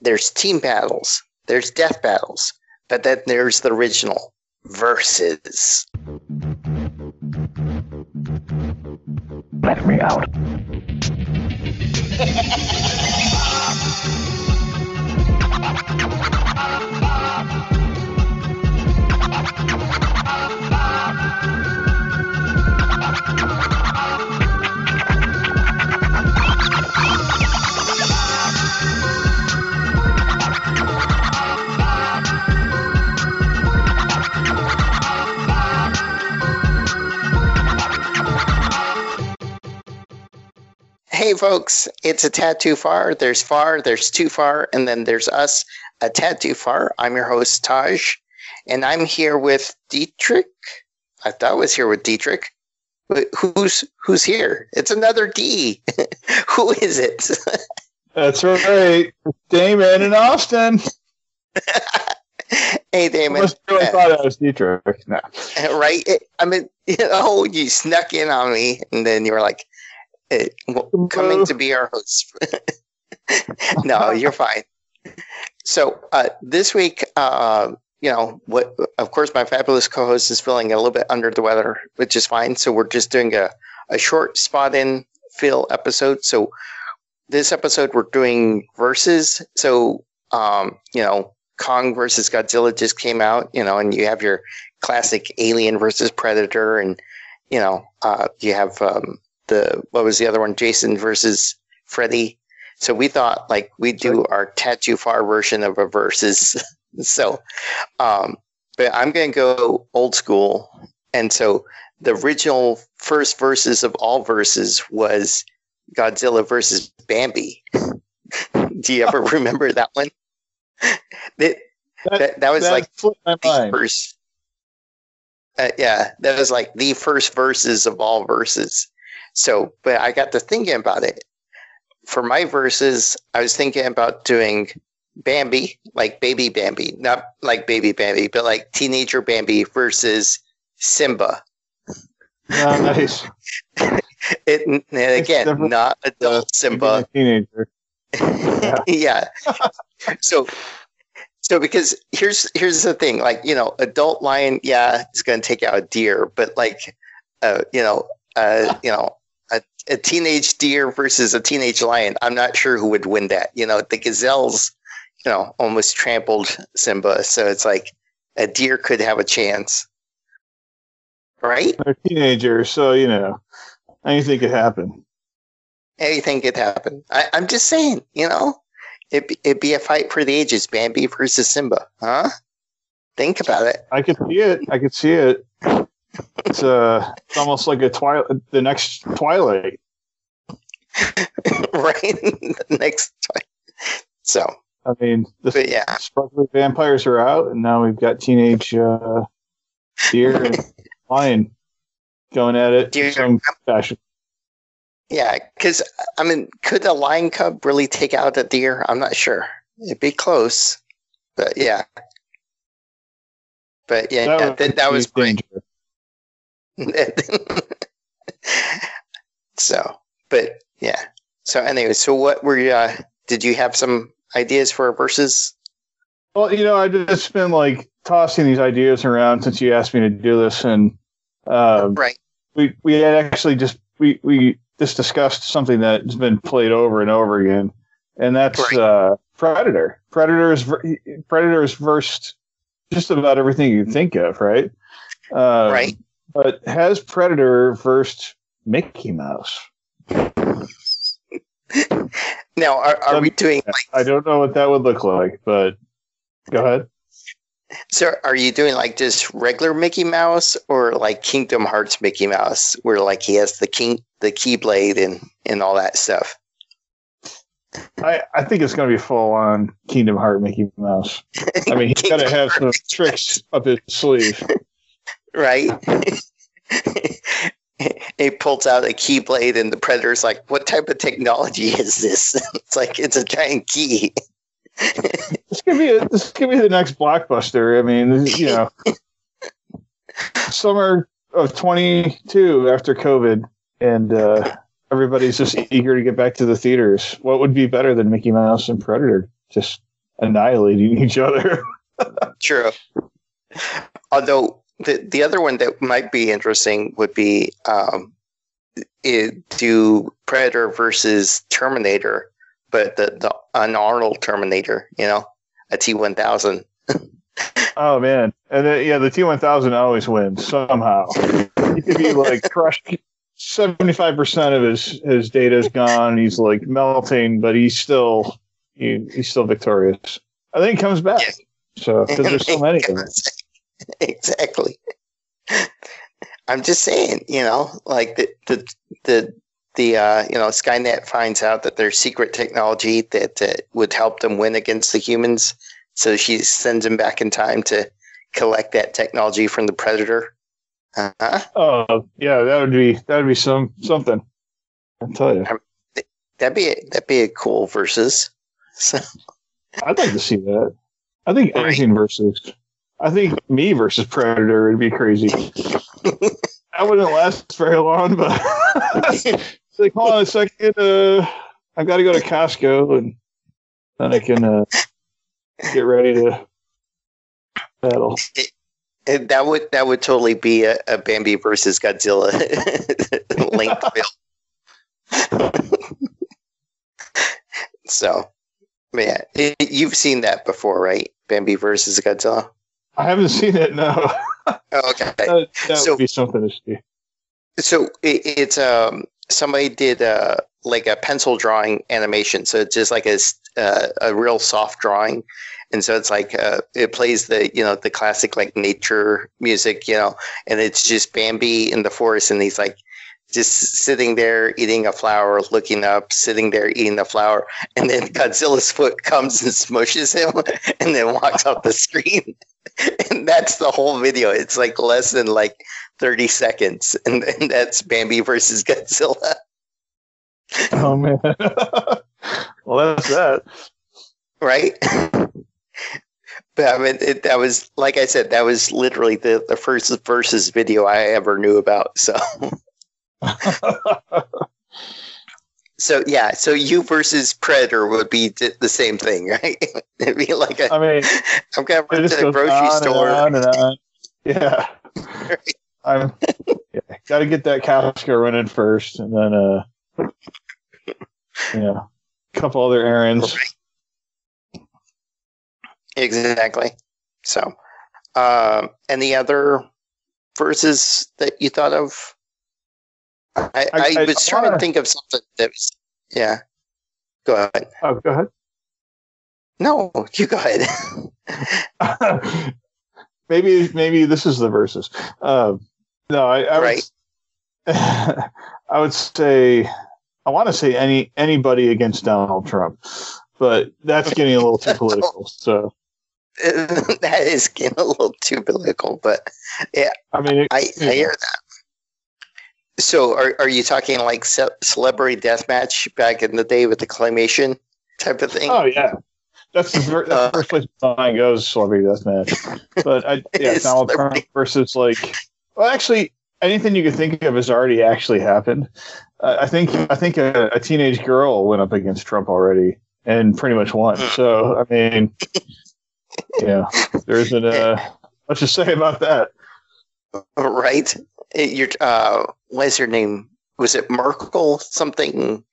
there's team battles, there's death battles, but then there's the original versus. Let me out. folks, it's a tad too far. There's far, there's too far, and then there's us, a tad too far. I'm your host, Taj, and I'm here with Dietrich. I thought I was here with Dietrich. Wh- Who's who's here? It's another D. Who is it? That's right. Damon and Austin. hey, Damon. must really Uh, thought I was Dietrich. No. right? I mean, you know, you snuck in on me, and then you were like, eh, w- coming to be our host. no, you're fine. So uh, this week, uh, you know, what? Of course, my fabulous co-host is feeling a little bit under the weather, which is fine. So we're just doing a a short spot in fill episode. So this episode we're doing versus. So um, you know, Kong versus Godzilla just came out. You know, and you have your classic Alien versus Predator, and you know, uh, you have um, the what was the other one? Jason versus Freddy. So we thought like we'd do our tad too far version of a versus. so, um, but I'm gonna go old school, and so the original first verses of all verses was Godzilla versus Bambi. do you ever remember that one? That, that, that was That like the mind. first. Uh, yeah, that was like the first verses of all verses. So, but I got to thinking about it. For my verses, I was thinking about doing Bambi, like baby Bambi, not like baby Bambi, but like teenager Bambi versus Simba. Yeah, nice. It, and again, not adult Simba. Teenager. yeah. so so because here's here's the thing like you know adult lion yeah it's going to take out a deer but like uh you know uh you know a, teenage deer versus a teenage lion i'm not sure who would win that. You know the gazelles you know almost trampled simba. So it's like a deer could have a chance. Right? They're teenagers, so you know anything could happen. anything could happen. I, i'm just saying you know it, it'd be a fight for the ages bambi versus simba huh? Think about it. I could see it. I could see it. It's uh, it's almost like a twilight. The next Twilight. right the next time so I mean, the but yeah sparkly vampires are out, and now we've got teenage uh, deer and lion going at it Deer- in some fashion. yeah because i mean could a lion cub really take out a deer i'm not sure it'd be close but yeah but yeah that, that, that was danger. so but yeah so anyway so what were you uh, did you have some ideas for verses Well, you know, I've just been like tossing these ideas around since you asked me to do this, and um, right we we had actually just we we just discussed something that's been played over and over again, and that's Right. uh, Predator. Predator is ver- Predator is versed just about everything you think of, right? Um, right But has Predator versed Mickey Mouse? now are, are we doing I don't know what that would look like, but go ahead. So are you doing like just regular Mickey Mouse or like Kingdom Hearts Mickey Mouse where like he has the king the keyblade and and all that stuff? I, I think it's going to be full on Kingdom Heart Mickey Mouse. I mean, he's got to have some tricks up his sleeve. right? he pulls out a keyblade and the predator's like, What type of technology is this? it's like it's a giant key. This could be a, this could be the next blockbuster. I mean, you know, summer of 22 after COVID, and uh, everybody's just eager to get back to the theaters. What would be better than Mickey Mouse and Predator? Just annihilating each other. True. Although the the other one that might be interesting would be um, it, do Predator versus Terminator, but the, the an Arnold Terminator, you know, a T one thousand. Oh man, and then, yeah, the T one thousand always wins somehow. He could be like crushed. Seventy five percent of his his data is gone. He's like melting, but he's still he, he's still victorious. I think he comes back. So because there's so many of. exactly. I'm just saying, you know, like the the the the uh, you know Skynet finds out that there's secret technology that uh, would help them win against the humans, so she sends him back in time to collect that technology from the Predator. Uh-huh. Oh yeah, that would be that would be some something. I tell you, That'd be a, that'd be a cool versus. So, I'd like to see that. I think Right. anything versus. I think me versus Predator would be crazy. I wouldn't last very long, but like, hold on a second. Uh, I got to go to Costco and then I can uh, get ready to battle. and that would that would totally be a, a Bambi versus Godzilla linked film. so, yeah, you've seen that before, right? Bambi versus Godzilla. I haven't seen it. No, Oh, okay. that, that So- would be something to see. So it, it's um somebody did uh like a pencil drawing animation, so it's just like a uh, a real soft drawing, and so it's like uh, it plays the you know the classic like nature music, you know, and it's just Bambi in the forest, and he's like just sitting there eating a flower, looking up, sitting there eating the flower, and then Godzilla's foot comes and smushes him, and then walks off the screen, and that's the whole video. It's like less than like 30 seconds, and, and that's Bambi versus Godzilla. Oh man. well, that's that. right? but I mean, it, that was like I said, that was literally the, the first versus video I ever knew about. So, so yeah, so you versus Predator would be d- the same thing, right? It'd be like a, I mean, I'm going to the grocery on store. and on and on. Yeah. I'm yeah, got to get that Costco running first, and then uh, yeah, a couple other errands. Exactly. So, um, any other verses that you thought of? I, I, I- was trying to wanna- think of something that was, yeah. Go ahead. Oh, go ahead. No, you go ahead. maybe maybe this is the verses. Um, no, I, I Right. would, I would say I want to say any anybody against Donald Trump, but that's getting a little too political. So that is getting a little too political, but yeah, I mean, it, I, I hear that. So, are, are you talking like ce- celebrity deathmatch back in the day with the claymation type of thing? oh yeah, that's the, ver- that's the first place my mind goes. Celebrity deathmatch, but I, yeah, Donald Trump versus like well, actually. Anything you could think of has already actually happened. Uh, I think I think a, a teenage girl went up against Trump already and pretty much won. Hmm. So I mean, yeah, there isn't uh, much to say about that. right? It- You're, uh, what is her name? Was it Merkel something?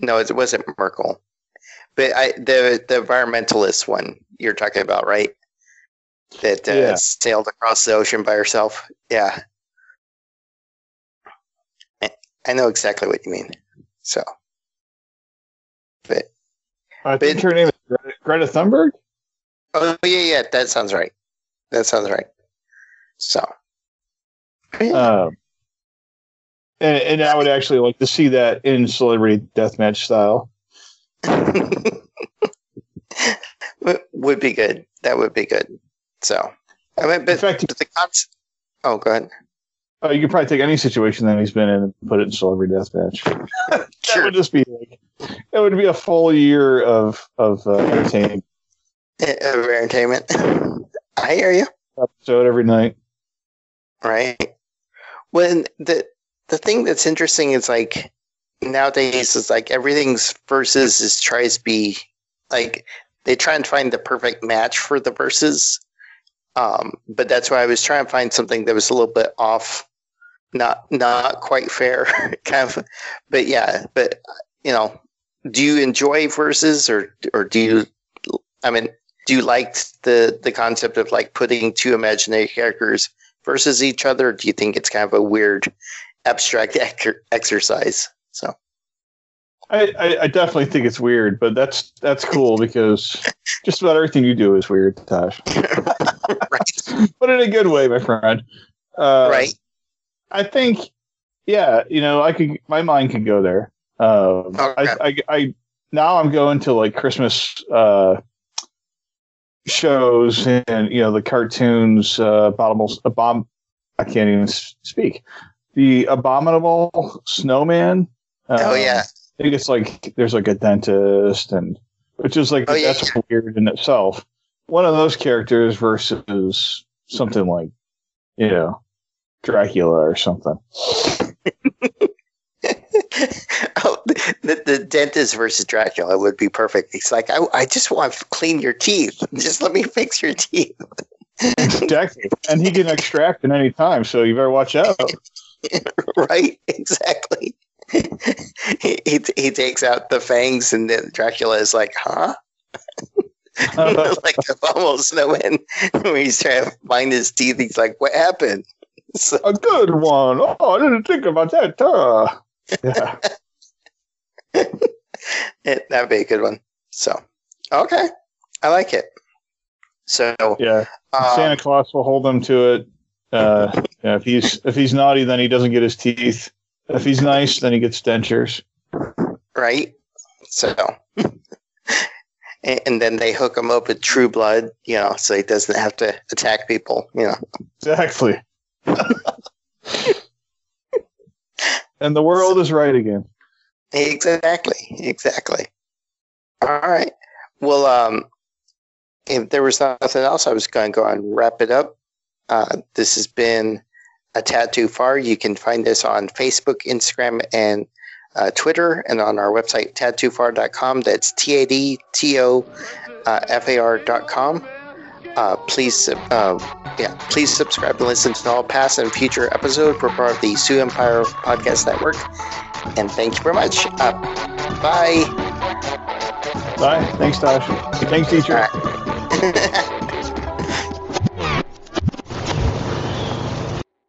No, it wasn't Merkel. But I, the the environmentalist one you're talking about, right? That uh, Yeah. sailed across the ocean by herself. Yeah, I- I know exactly what you mean. So, but I think But- her name is Greta, Greta Thunberg. oh yeah, yeah, that sounds right. That sounds right. So. Um, and, and I would actually like to see that in celebrity deathmatch style. would be good. That would be good. So, I mean, but, fact, but the concept. Oh, go ahead. uh, you could probably take any situation that he's been in and put it in celebrity deathmatch. that Sure. would just be like it would be a full year of of uh, entertaining Uh, Of entertainment. I hear you. episode every night. Right. When the the thing that's interesting is like nowadays is like everything's versus is tries to be like they try and find the perfect match for the verses. Um, but that's why I was trying to find something that was a little bit off, not not quite fair, kind of. But yeah, but you know, do you enjoy verses or or do you? I mean, do you like the the concept of like putting two imaginary characters versus each other? do you think it's kind of a weird abstract ec- exercise? So. I, I, I, definitely think it's weird, but that's that's cool because just about everything you do is weird, Tosh. right. But in a good way, my friend. Uh, right. I think, yeah, you know, I could my mind can go there. Um, okay. I, I, I now I'm going to like Christmas uh, shows and you know the cartoons, uh, abominable, abom- I can't even speak. The abominable snowman. oh yeah um, I think it's like there's like a dentist, and which is like oh, yeah, that's yeah. weird in itself. One of those characters versus something like, you know, Dracula or something. the, the dentist versus Dracula would be perfect. It's like, I, I just want to clean your teeth. Just let me fix your teeth. exactly. And he can extract at any time, so you better watch out. right? Exactly he, he, he takes out the fangs, and then Dracula is like, "Huh." like almost snowman when he's trying to find his teeth. He's like, "What happened?" So, a good one. Oh, I didn't think about that. Uh. Yeah. It, that'd be a good one. So, okay, I like it. So yeah, um, Santa Claus will hold them to it. Uh, yeah, if he's if he's naughty, then he doesn't get his teeth. If he's nice, then he gets dentures. Right. So, and then they hook him up with True Blood, you know, so he doesn't have to attack people, you know. Exactly. and the world is right again. Exactly. Exactly. All right. Well, um, if there was nothing else, I was going to go and wrap it up. Uh, this has been a tad too far. You can find us on Facebook, Instagram, and uh, Twitter, and on our website, tadtoofar.com. That's T A D T O F A R.com. Uh, please, uh, yeah, please subscribe and listen to all past and future episodes. We're part of the Sioux Empire Podcast Network. And thank you very much. Uh, bye. Bye. Thanks, Tosh. Thanks, teacher.